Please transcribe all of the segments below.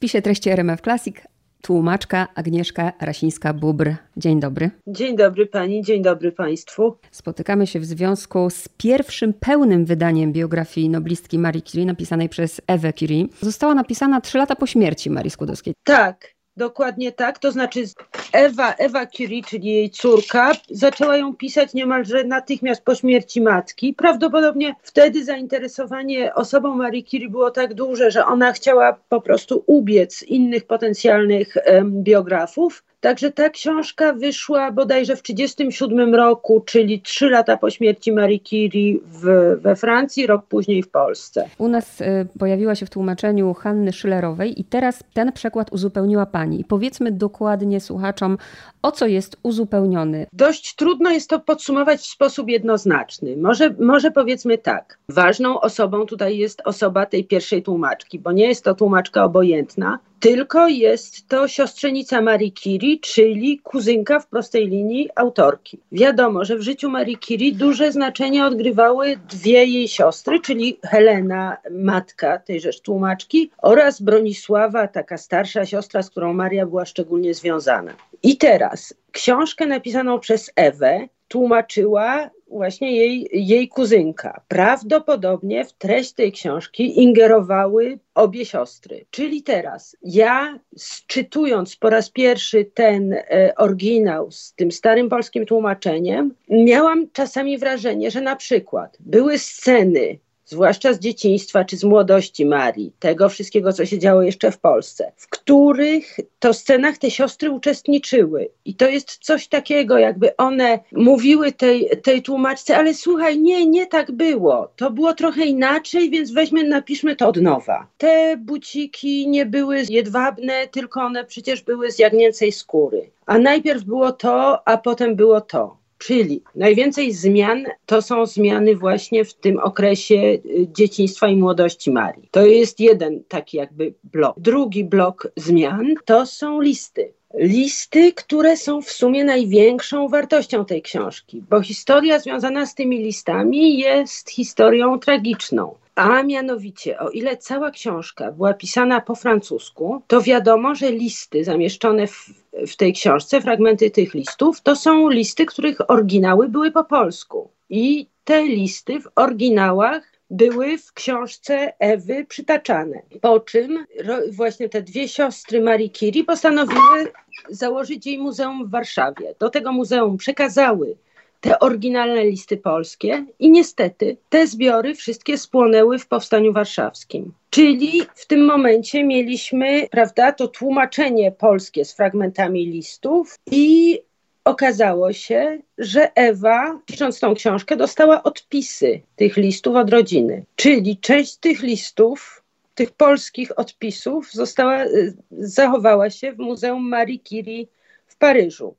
spisie treści RMF Classic tłumaczka Agnieszka Rasińska-Bubr. Dzień dobry. Dzień dobry pani, dzień dobry państwu. Spotykamy się w związku z pierwszym pełnym wydaniem biografii noblistki Marii Curie napisanej przez Ewę Curie. Została napisana trzy lata po śmierci Marii Skłodowskiej. Tak, Dokładnie tak, to znaczy Ewa, Ewa Curie, czyli jej córka, zaczęła ją pisać niemalże natychmiast po śmierci matki. Prawdopodobnie wtedy zainteresowanie osobą Marii Curie było tak duże, że ona chciała po prostu ubiec innych potencjalnych biografów. Także ta książka wyszła bodajże w 1937 roku, czyli trzy lata po śmierci Marie Curie w, we Francji, rok później w Polsce. U nas y, pojawiła się w tłumaczeniu Hanny Schillerowej i teraz ten przekład uzupełniła pani. Powiedzmy dokładnie słuchaczom, o co jest uzupełniony. Dość trudno jest to podsumować w sposób jednoznaczny. Może, może powiedzmy tak. Ważną osobą tutaj jest osoba tej pierwszej tłumaczki, bo nie jest to tłumaczka obojętna, tylko jest to siostrzenica Marii Curie, czyli kuzynka w prostej linii autorki. Wiadomo, że w życiu Marii Curie duże znaczenie odgrywały dwie jej siostry, czyli Helena, matka tejże tłumaczki, oraz Bronisława, taka starsza siostra, z którą Maria była szczególnie związana. I teraz książkę napisaną przez Ewę tłumaczyła właśnie jej, jej kuzynka. Prawdopodobnie w treść tej książki ingerowały obie siostry. Czyli teraz ja, czytując po raz pierwszy ten e, oryginał z tym starym polskim tłumaczeniem, miałam czasami wrażenie, że na przykład były sceny zwłaszcza z dzieciństwa czy z młodości Marii, tego wszystkiego, co się działo jeszcze w Polsce, w których to scenach te siostry uczestniczyły. I to jest coś takiego, jakby one mówiły tej, tej tłumaczce, ale słuchaj, nie, nie tak było. To było trochę inaczej, więc weźmy, napiszmy to od nowa. Te buciki nie były jedwabne, tylko one przecież były z jagnięcej skóry. A najpierw było to, a potem było to. Czyli najwięcej zmian to są zmiany właśnie w tym okresie y, dzieciństwa i młodości Marii. To jest jeden taki jakby blok. Drugi blok zmian to są listy. Listy, które są w sumie największą wartością tej książki, bo historia związana z tymi listami jest historią tragiczną. A mianowicie, o ile cała książka była pisana po francusku, to wiadomo, że listy zamieszczone w, w tej książce, fragmenty tych listów, to są listy, których oryginały były po polsku. I te listy w oryginałach były w książce Ewy przytaczane. Po czym właśnie te dwie siostry Marii Curie postanowiły założyć jej muzeum w Warszawie. Do tego muzeum przekazały te oryginalne listy polskie i niestety te zbiory wszystkie spłonęły w Powstaniu Warszawskim. Czyli w tym momencie mieliśmy, prawda, to tłumaczenie polskie z fragmentami listów i okazało się, że Ewa, pisząc tą książkę, dostała odpisy tych listów od rodziny. Czyli część tych listów, tych polskich odpisów została, y, zachowała się w Muzeum Marii Curie w Paryżu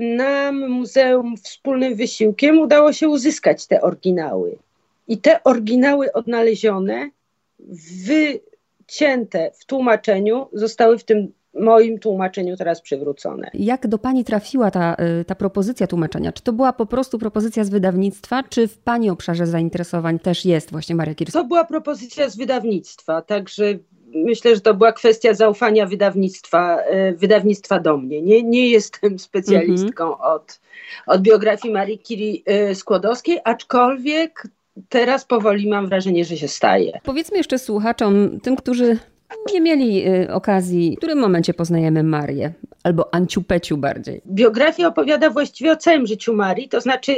nam muzeum wspólnym wysiłkiem udało się uzyskać te oryginały. I te oryginały odnalezione, wycięte w tłumaczeniu, zostały w tym moim tłumaczeniu teraz przywrócone. Jak do Pani trafiła ta, y, ta propozycja tłumaczenia? Czy to była po prostu propozycja z wydawnictwa, czy w Pani obszarze zainteresowań też jest właśnie Maria Kirsten? To była propozycja z wydawnictwa, także myślę, że to była kwestia zaufania wydawnictwa, e, wydawnictwa do mnie. Nie, nie jestem specjalistką mm -hmm. od, od biografii Marii Curie e, Skłodowskiej, aczkolwiek teraz powoli mam wrażenie, że się staje. Powiedzmy jeszcze słuchaczom, tym, którzy nie mieli y, okazji, w którym momencie poznajemy Marię, albo Anciupeciu bardziej. Biografia opowiada właściwie o całym życiu Marii, to znaczy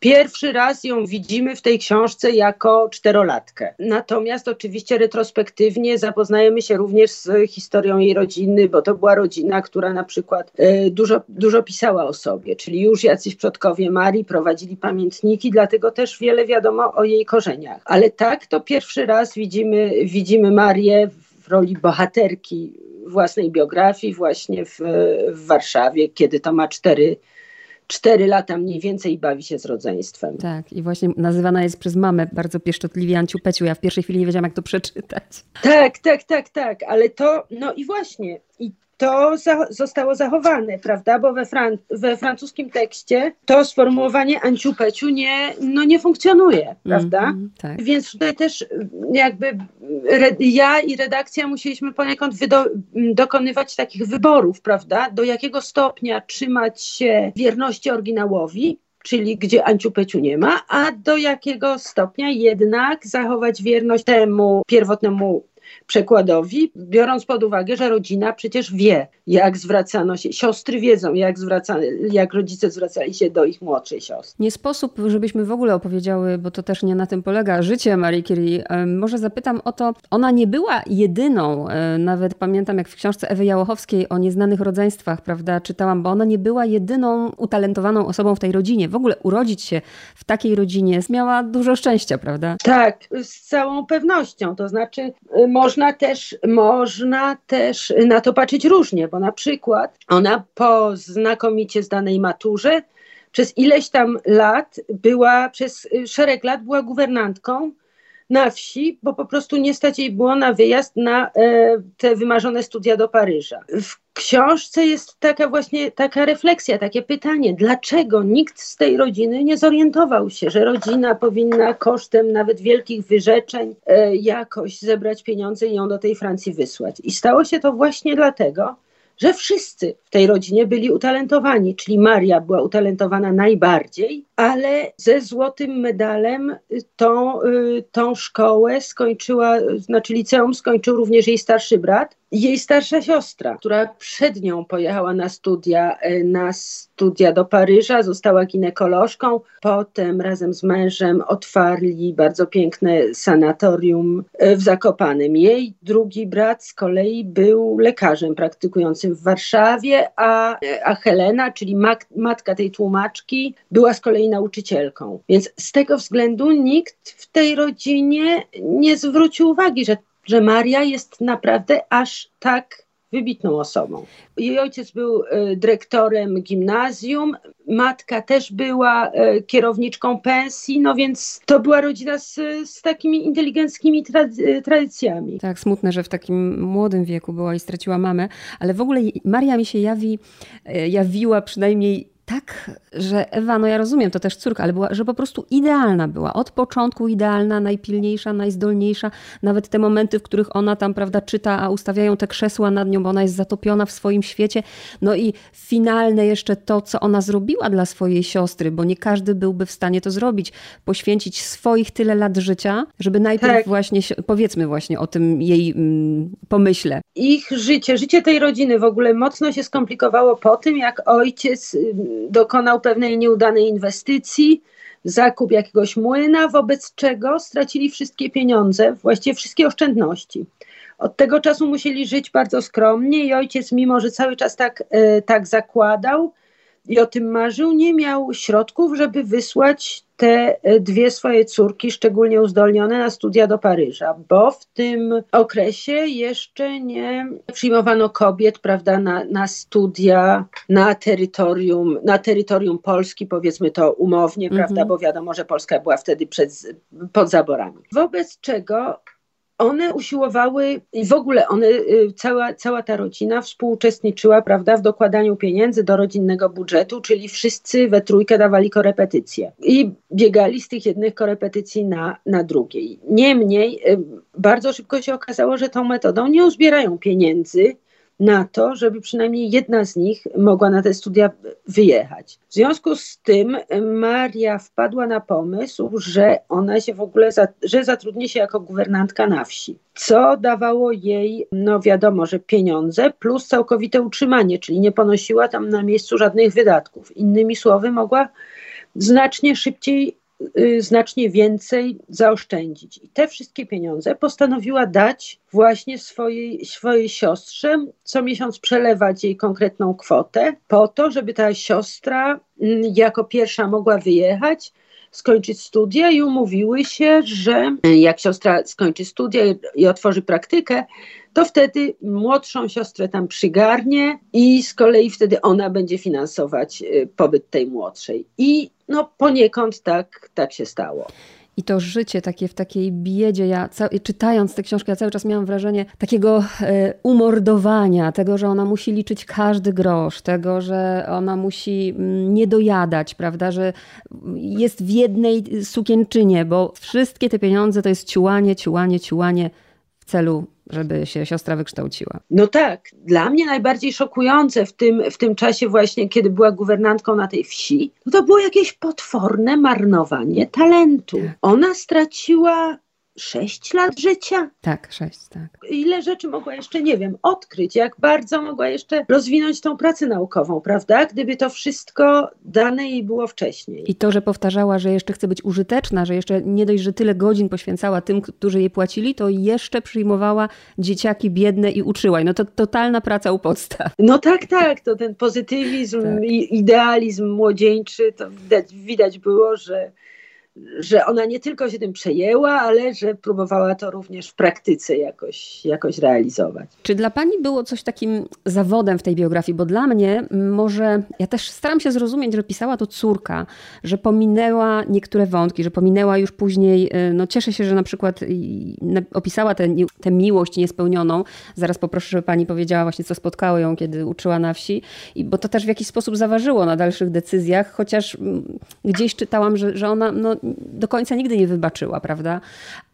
Pierwszy raz ją widzimy w tej książce jako czterolatkę. Natomiast oczywiście retrospektywnie zapoznajemy się również z historią jej rodziny, bo to była rodzina, która na przykład e, dużo, dużo pisała o sobie, czyli już jacyś przodkowie Marii prowadzili pamiętniki, dlatego też wiele wiadomo o jej korzeniach. Ale tak, to pierwszy raz widzimy, widzimy Marię w roli bohaterki własnej biografii właśnie w, w Warszawie, kiedy to ma cztery cztery lata mniej więcej i bawi się z rodzeństwem. Tak, i właśnie nazywana jest przez mamę bardzo pieszczotliwie Anciu Peciu. Ja w pierwszej chwili nie wiedziałam, jak to przeczytać. Tak, tak, tak, tak, ale to, no i właśnie, I to za, zostało zachowane, prawda? Bo we, fran we, francuskim tekście to sformułowanie Anciu Peciu nie, no nie funkcjonuje, prawda? Mm, tak. Więc tutaj też jakby ja i redakcja musieliśmy poniekąd dokonywać takich wyborów, prawda? Do jakiego stopnia trzymać się wierności oryginałowi, czyli gdzie Anciu Peciu nie ma, a do jakiego stopnia jednak zachować wierność temu pierwotnemu przekładowi, biorąc pod uwagę, że rodzina przecież wie, jak zwracano się, siostry wiedzą, jak, zwracano, jak rodzice zwracali się do ich młodszej siostry. Nie sposób, żebyśmy w ogóle opowiedziały, bo to też nie na tym polega, życie Marii Curie. Może zapytam o to, ona nie była jedyną, nawet pamiętam jak w książce Ewy Jałochowskiej o nieznanych rodzeństwach, prawda, czytałam, bo ona nie była jedyną utalentowaną osobą w tej rodzinie. W ogóle urodzić się w takiej rodzinie miała dużo szczęścia, prawda? Tak, z całą pewnością. To znaczy, y, można też, można też na to patrzeć różnie, bo na przykład ona po znakomicie zdanej maturze przez ileś tam lat była, przez szereg lat była guwernantką na wsi, bo po prostu nie stać jej było na wyjazd na e, te wymarzone studia do Paryża. W książce jest taka właśnie taka refleksja, takie pytanie, dlaczego nikt z tej rodziny nie zorientował się, że rodzina powinna kosztem nawet wielkich wyrzeczeń e, jakoś zebrać pieniądze i ją do tej Francji wysłać. I stało się to właśnie dlatego, że wszyscy w tej rodzinie byli utalentowani, czyli Maria była utalentowana najbardziej, ale ze złotym medalem tą, y, tą szkołę skończyła, znaczy liceum skończył również jej starszy brat, jej starsza siostra, która przed nią pojechała na studia, e, na studia do Paryża, została ginekolożką. Potem razem z mężem otwarli bardzo piękne sanatorium e, w Zakopanem. Jej drugi brat z kolei był lekarzem praktykującym w Warszawie, a, a Helena, czyli mat, matka tej tłumaczki, była z kolei nauczycielką. Więc z tego względu nikt w tej rodzinie nie zwrócił uwagi, że że Maria jest naprawdę aż tak wybitną osobą. Jej ojciec był e, dyrektorem gimnazjum, matka też była e, kierowniczką pensji, no więc to była rodzina z, z takimi inteligenckimi e, tradycjami. Tak, smutne, że w takim młodym wieku była i straciła mamę, ale w ogóle Maria mi się jawi, jawiła przynajmniej tak, że Ewa, no ja rozumiem, to też córka, ale była, że po prostu idealna była. Od początku idealna, najpilniejsza, najzdolniejsza. Nawet te momenty, w których ona tam, prawda, czyta, a ustawiają te krzesła nad nią, bo ona jest zatopiona w swoim świecie. No i finalne jeszcze to, co ona zrobiła dla swojej siostry, bo nie każdy byłby w stanie to zrobić. Poświęcić swoich tyle lat życia, żeby najpierw tak. właśnie, powiedzmy właśnie o tym jej mm, pomyśle. Ich życie, życie tej rodziny w ogóle mocno się skomplikowało po tym, jak ojciec dokonał pewnej nieudanej inwestycji, zakup jakiegoś młyna, wobec czego stracili wszystkie pieniądze, właściwie wszystkie oszczędności. Od tego czasu musieli żyć bardzo skromnie i ojciec, mimo że cały czas tak, e, tak zakładał, i o tym marzył, nie miał środków, żeby wysłać te e, dwie swoje córki, szczególnie uzdolnione, na studia do Paryża, bo w tym okresie jeszcze nie przyjmowano kobiet, prawda, na, na studia na terytorium, na terytorium Polski, powiedzmy to umownie, mhm. prawda, bo wiadomo, że Polska była wtedy przed, pod zaborami. Wobec czego one usiłowały w ogóle one, y, cała, cała ta rodzina współuczestniczyła, prawda, w dokładaniu pieniędzy do rodzinnego budżetu, czyli wszyscy we trójkę dawali korepetycje i biegali z tych jednych korepetycji na, na drugiej. Niemniej y, bardzo szybko się okazało, że tą metodą nie uzbierają pieniędzy, na to, żeby przynajmniej jedna z nich mogła na te studia wyjechać. W związku z tym Maria wpadła na pomysł, że ona się w ogóle, za, że zatrudni się jako guwernantka na wsi, co dawało jej, no wiadomo, że pieniądze plus całkowite utrzymanie, czyli nie ponosiła tam na miejscu żadnych wydatków. Innymi słowy, mogła znacznie szybciej znacznie więcej zaoszczędzić. I te wszystkie pieniądze postanowiła dać właśnie swojej, swojej siostrze, co miesiąc przelewać jej konkretną kwotę, po to, żeby ta siostra mm, jako pierwsza mogła wyjechać, skończyć studia i umówiły się, że jak siostra skończy studia i otworzy praktykę, to wtedy młodszą siostrę tam przygarnie i z kolei wtedy ona będzie finansować y, pobyt tej młodszej. I no poniekąd tak, tak się stało. I to życie takie w takiej biedzie, ja czytając tę książkę, ja cały czas miałam wrażenie takiego e, umordowania, tego, że ona musi liczyć każdy grosz, tego, że ona musi mm, nie dojadać, prawda, że jest w jednej sukienczynie, bo wszystkie te pieniądze to jest ciułanie, ciułanie w celu żeby się siostra wykształciła. No tak. Dla mnie najbardziej szokujące w tym, w tym czasie właśnie, kiedy była guwernantką na tej wsi, no to było jakieś potworne marnowanie talentu. Tak. Ona straciła sześć lat życia. Tak, sześć, tak. Ile rzeczy mogła jeszcze, nie wiem, odkryć, jak bardzo mogła jeszcze rozwinąć tą pracę naukową, prawda? Gdyby to wszystko dane jej było wcześniej. I to, że powtarzała, że jeszcze chce być użyteczna, że jeszcze nie dość, że tyle godzin poświęcała tym, którzy jej płacili, to jeszcze przyjmowała dzieciaki biedne i uczyła. No to totalna praca u podstaw. No tak, tak. To ten pozytywizm tak. i idealizm młodzieńczy, to widać, widać było, że że ona nie tylko się tym przejęła, ale że próbowała to również w praktyce jakoś, jakoś realizować. Czy dla Pani było coś takim zawodem w tej biografii? Bo dla mnie może, ja też staram się zrozumieć, że pisała to córka, że pominęła niektóre wątki, że pominęła już później, y, no cieszę się, że na przykład opisała tę, miłość niespełnioną. Zaraz poproszę, żeby Pani powiedziała właśnie, co spotkało ją, kiedy uczyła na wsi, I, bo to też w jakiś sposób zaważyło na dalszych decyzjach, chociaż gdzieś czytałam, że, że ona no, do końca nigdy nie wybaczyła, prawda?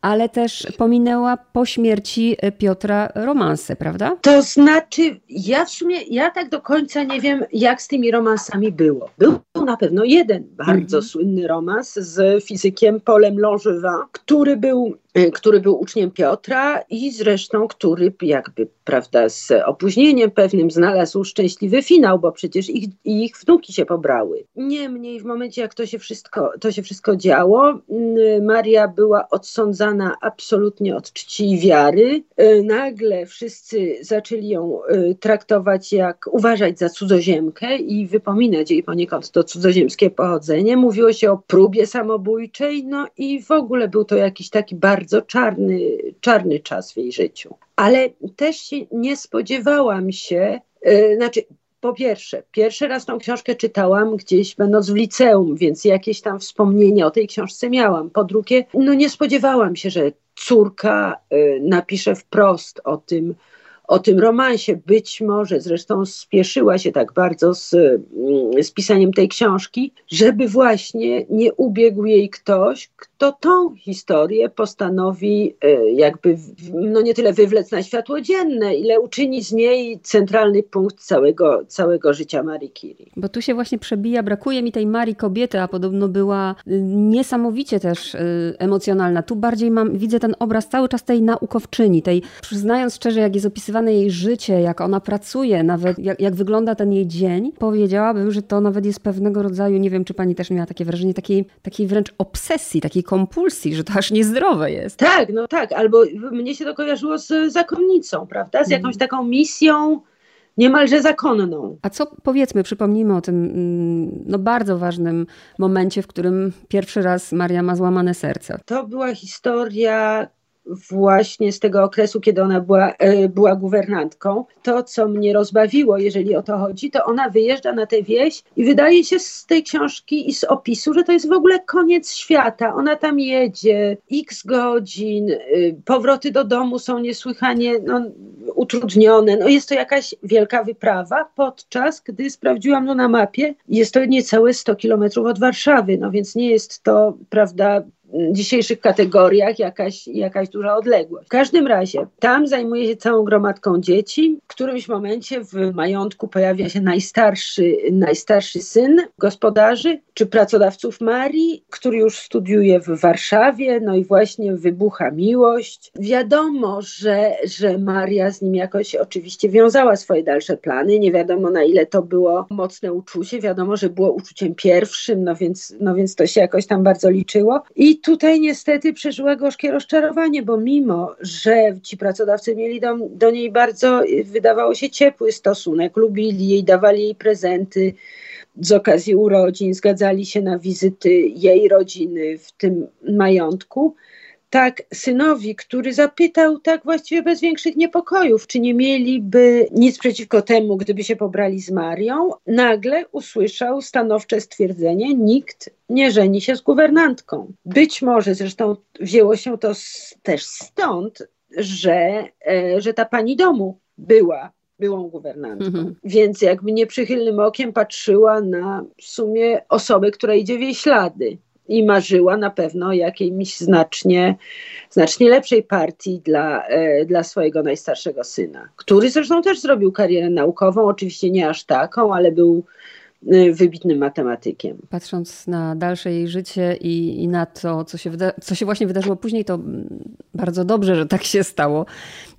Ale też pominęła po śmierci e, Piotra romanse, prawda? To znaczy, ja w sumie, ja tak do końca nie wiem, jak z tymi romansami było. Był na pewno jeden bardzo mm -hmm. słynny romans z fizykiem Polem Longevin, który był Y, który był uczniem Piotra i zresztą, który jakby, prawda, z opóźnieniem pewnym znalazł szczęśliwy finał, bo przecież ich, ich wnuki się pobrały. Niemniej w momencie, jak to się wszystko, to się wszystko działo, Maria była odsądzana absolutnie od czci i wiary. Y, nagle wszyscy zaczęli ją traktować jak, uważać za cudzoziemkę i wypominać jej poniekąd to cudzoziemskie pochodzenie. Mówiło się o próbie samobójczej, no i w ogóle był to jakiś taki bardzo czarny, czarny czas w jej życiu. Ale też nie spodziewałam się, yy, znaczy po pierwsze, pierwszy raz tą książkę czytałam gdzieś będąc w liceum, więc jakieś tam wspomnienia o tej książce miałam. Po drugie, no nie spodziewałam się, że córka y, napisze wprost o tym, o tym romansie. Być może zresztą spieszyła się tak bardzo z, mm, z pisaniem tej książki, żeby właśnie nie ubiegł jej ktoś, kto tą historię postanowi e, jakby no nie tyle wywlec na światło dzienne, ile uczyni z niej centralny punkt całego, całego życia Marii Curie. Bo tu się właśnie przebija, brakuje mi tej Marii kobiety, a podobno była y, niesamowicie też y, emocjonalna. Tu bardziej mam, widzę ten obraz cały czas tej naukowczyni, tej, przyznając szczerze, jak jest opisywana opisywane jej życie, jak ona pracuje, nawet jak, jak wygląda ten jej dzień, powiedziałabym, że to nawet jest pewnego rodzaju, nie wiem, czy pani też miała takie wrażenie, takiej, takiej wręcz obsesji, takiej kompulsji, że to aż niezdrowe jest. Tak, no tak, albo mnie się to kojarzyło z zakonnicą, prawda? Z jakąś mhm. taką misją niemalże zakonną. A co powiedzmy, przypomnijmy o tym mm, no, bardzo ważnym momencie, w którym pierwszy raz Maria ma złamane serce. To była historia właśnie z tego okresu, kiedy ona była, e, była guwernantką. To, co mnie rozbawiło, jeżeli o to chodzi, to ona wyjeżdża na tę wieś i wydaje się z tej książki i z opisu, że to jest w ogóle koniec świata. Ona tam jedzie x godzin, y, powroty do domu są niesłychanie no, utrudnione. No, jest to jakaś wielka wyprawa, podczas gdy sprawdziłam to na mapie, jest to niecałe 100 kilometrów od Warszawy, no więc nie jest to, prawda, dzisiejszych kategoriach jakaś, jakaś duża odległość. W każdym razie tam zajmuje się całą gromadką dzieci. W którymś momencie w majątku pojawia się najstarszy, najstarszy syn gospodarzy czy pracodawców Marii, który już studiuje w Warszawie, no i właśnie wybucha miłość. Wiadomo, że, że Maria z nim jakoś oczywiście wiązała swoje dalsze plany. Nie wiadomo na ile to było mocne uczucie. Wiadomo, że było uczuciem pierwszym, no więc, no więc to się jakoś tam bardzo liczyło. I tutaj niestety przeżyła gorzkie rozczarowanie, bo mimo, że ci pracodawcy mieli do, do niej bardzo, wydawało się, ciepły stosunek, lubili jej, dawali jej prezenty z okazji urodzin, zgadzali się na wizyty jej rodziny w tym majątku, tak synowi, który zapytał tak właściwie bez większych niepokojów, czy nie mieliby nic przeciwko temu, gdyby się pobrali z Marią, nagle usłyszał stanowcze stwierdzenie: nikt nie żeni się z guwernantką. Być może zresztą wzięło się to z, też stąd, że, e, że ta pani domu była byłą guwernantką. Mhm. Więc jakby nieprzychylnym okiem patrzyła na w sumie osobę, która idzie w jej ślady i marzyła na pewno o jakiejś znacznie, znacznie lepszej partii dla, e, dla swojego najstarszego syna, który zresztą też zrobił karierę naukową, oczywiście nie aż taką, ale był wybitnym matematykiem. Patrząc na dalsze jej życie i, i na to, co się, co się właśnie wydarzyło później, to bardzo dobrze, że tak się stało.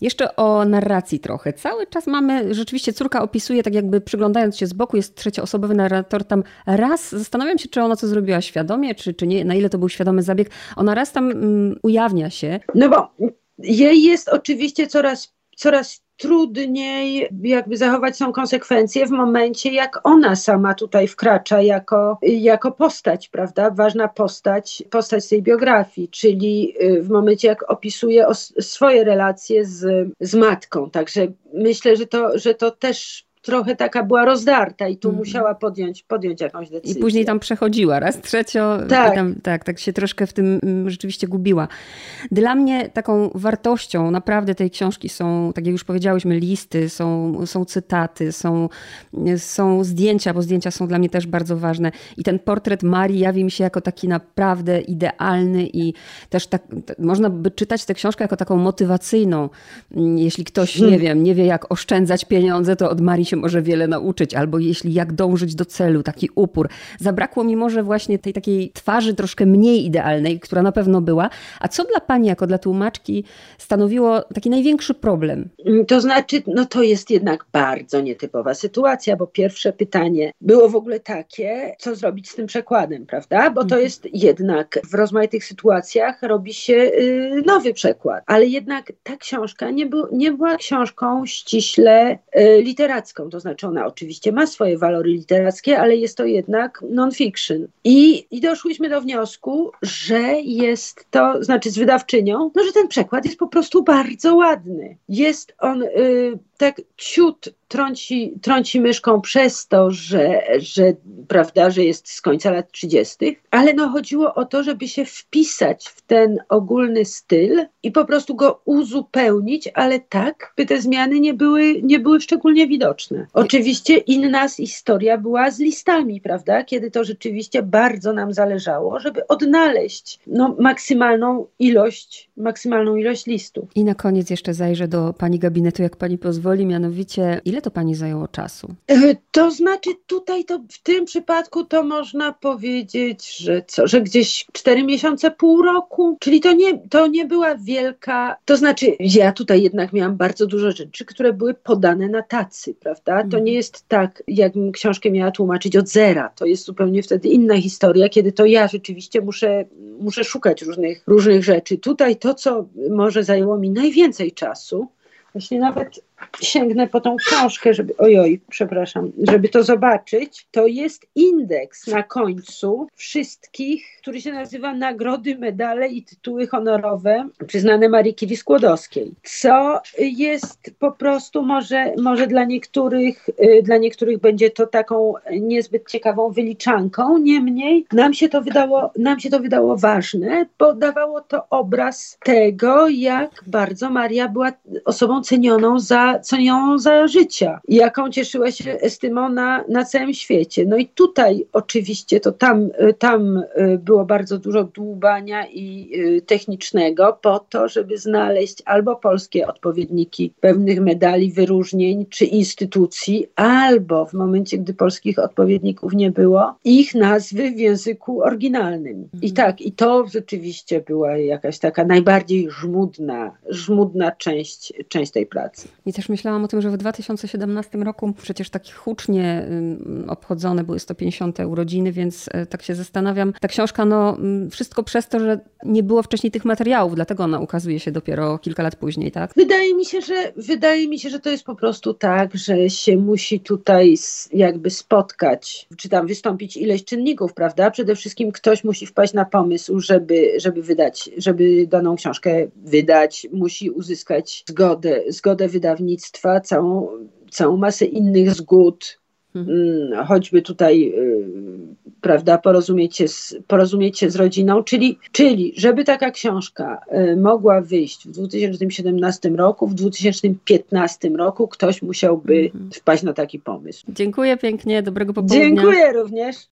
Jeszcze o narracji trochę. Cały czas mamy, rzeczywiście córka opisuje, tak jakby przyglądając się z boku, jest trzecioosobowy narrator tam raz. Zastanawiam się, czy ona co zrobiła świadomie, czy, czy nie, na ile to był świadomy zabieg. Ona raz tam um, ujawnia się. No bo jej jest oczywiście coraz, coraz trudniej jakby zachować są konsekwencje w momencie, jak ona sama tutaj wkracza jako, jako postać, prawda? Ważna postać, postać tej biografii, czyli y, w momencie, jak opisuje swoje relacje z, z matką. Także myślę, że to, że to też trochę taka była rozdarta i tu mm. musiała podjąć, podjąć jakąś decyzję. I później tam przechodziła raz, trzecio, tak. Tam, tak, tak się troszkę w tym mm, rzeczywiście gubiła. Dla mnie taką wartością naprawdę tej książki są, tak jak już powiedziałyśmy, listy, są, są cytaty, są, są zdjęcia, bo zdjęcia są dla mnie też bardzo ważne. I ten portret Marii jawi mi się jako taki naprawdę idealny i też tak, można by czytać tę książkę jako taką motywacyjną. Jeśli ktoś, hmm. nie wiem, nie wie jak oszczędzać pieniądze, to od Marii się się może wiele nauczyć, albo jeśli jak dążyć do celu, taki upór. Zabrakło mi może właśnie tej takiej twarzy troszkę mniej idealnej, która na pewno była. A co dla pani, jako dla tłumaczki, stanowiło taki największy problem? Mm, to znaczy, no to jest jednak bardzo nietypowa sytuacja, bo pierwsze pytanie było w ogóle takie, co zrobić z tym przekładem, prawda? Bo to mhm. jest jednak w rozmaitych sytuacjach robi się y, nowy przekład, ale jednak ta książka nie, był, nie była książką ściśle y, to znaczy ona oczywiście ma swoje walory literackie, ale jest to jednak non-fiction. I, I doszłyśmy do wniosku, że jest to, znaczy z wydawczynią, no, że ten przekład jest po prostu bardzo ładny. Jest on y, tak ciut trąci, trąci myszką przez to, że, że, prawda, że jest z końca lat 30., ale no chodziło o to, żeby się wpisać w ten ogólny styl i po prostu go uzupełnić, ale tak, by te zmiany nie były, nie były szczególnie widoczne. Oczywiście inna historia była z listami, prawda, kiedy to rzeczywiście bardzo nam zależało, żeby odnaleźć no, maksymalną ilość, maksymalną ilość listów. I na koniec jeszcze zajrzę do pani gabinetu, jak pani pozwoli, mianowicie ile to pani zajęło czasu? E, to znaczy tutaj to w tym przypadku to można powiedzieć, że co, że gdzieś cztery miesiące, pół roku, czyli to nie, to nie była wielka, to znaczy ja tutaj jednak miałam bardzo dużo rzeczy, które były podane na tacy, prawda? To mhm. nie jest tak, jakbym książkę miała tłumaczyć od zera, to jest zupełnie wtedy inna historia, kiedy to ja rzeczywiście muszę, muszę szukać różnych, różnych rzeczy. Tutaj to, co może zajęło mi najwięcej czasu, Właśnie nawet sięgnę po tą książkę, żeby, ojoj, przepraszam, żeby to zobaczyć, to jest indeks na końcu wszystkich, który się nazywa Nagrody, Medale i Tytuły Honorowe przyznane Marii Kiwi Skłodowskiej, co jest po prostu może, może dla niektórych, y, dla niektórych będzie to taką niezbyt ciekawą wyliczanką, niemniej nam się to wydało, nam się to wydało ważne, bo dawało to obraz tego, jak bardzo Maria była osobą cenioną za cenioną za życia, jaką cieszyła się estymą na, na całym świecie. No i tutaj oczywiście to tam, tam y, było bardzo dużo dłubania i y, technicznego po to, żeby znaleźć albo polskie odpowiedniki pewnych medali, wyróżnień czy instytucji, albo w momencie, gdy polskich odpowiedników nie było, ich nazwy w języku oryginalnym. I mhm. tak, i to rzeczywiście była jakaś taka najbardziej żmudna, żmudna część, część tej pracy. I też myślałam o tym, że w 2017 roku przecież tak hucznie obchodzone były 150 urodziny, więc e, tak się zastanawiam. Ta książka, no wszystko przez to, że nie było wcześniej tych materiałów, dlatego ona ukazuje się dopiero kilka lat później, tak? Wydaje mi się, że wydaje mi się, że to jest po prostu tak, że się musi tutaj jakby spotkać, czy tam wystąpić ileś czynników, prawda? Przede wszystkim ktoś musi wpaść na pomysł, żeby, żeby wydać, żeby daną książkę wydać, musi uzyskać zgodę, zgodę wydawnictwa, całą, całą masę innych zgód, mhm. mm, choćby tutaj y, prawda, porozumieć się, z, porozumieć się z rodziną, czyli, czyli żeby taka książka y, mogła wyjść w 2017 roku, w 2015 roku ktoś musiałby mhm. wpaść na taki pomysł. Dziękuję pięknie, dobrego popołudnia. Dziękuję również.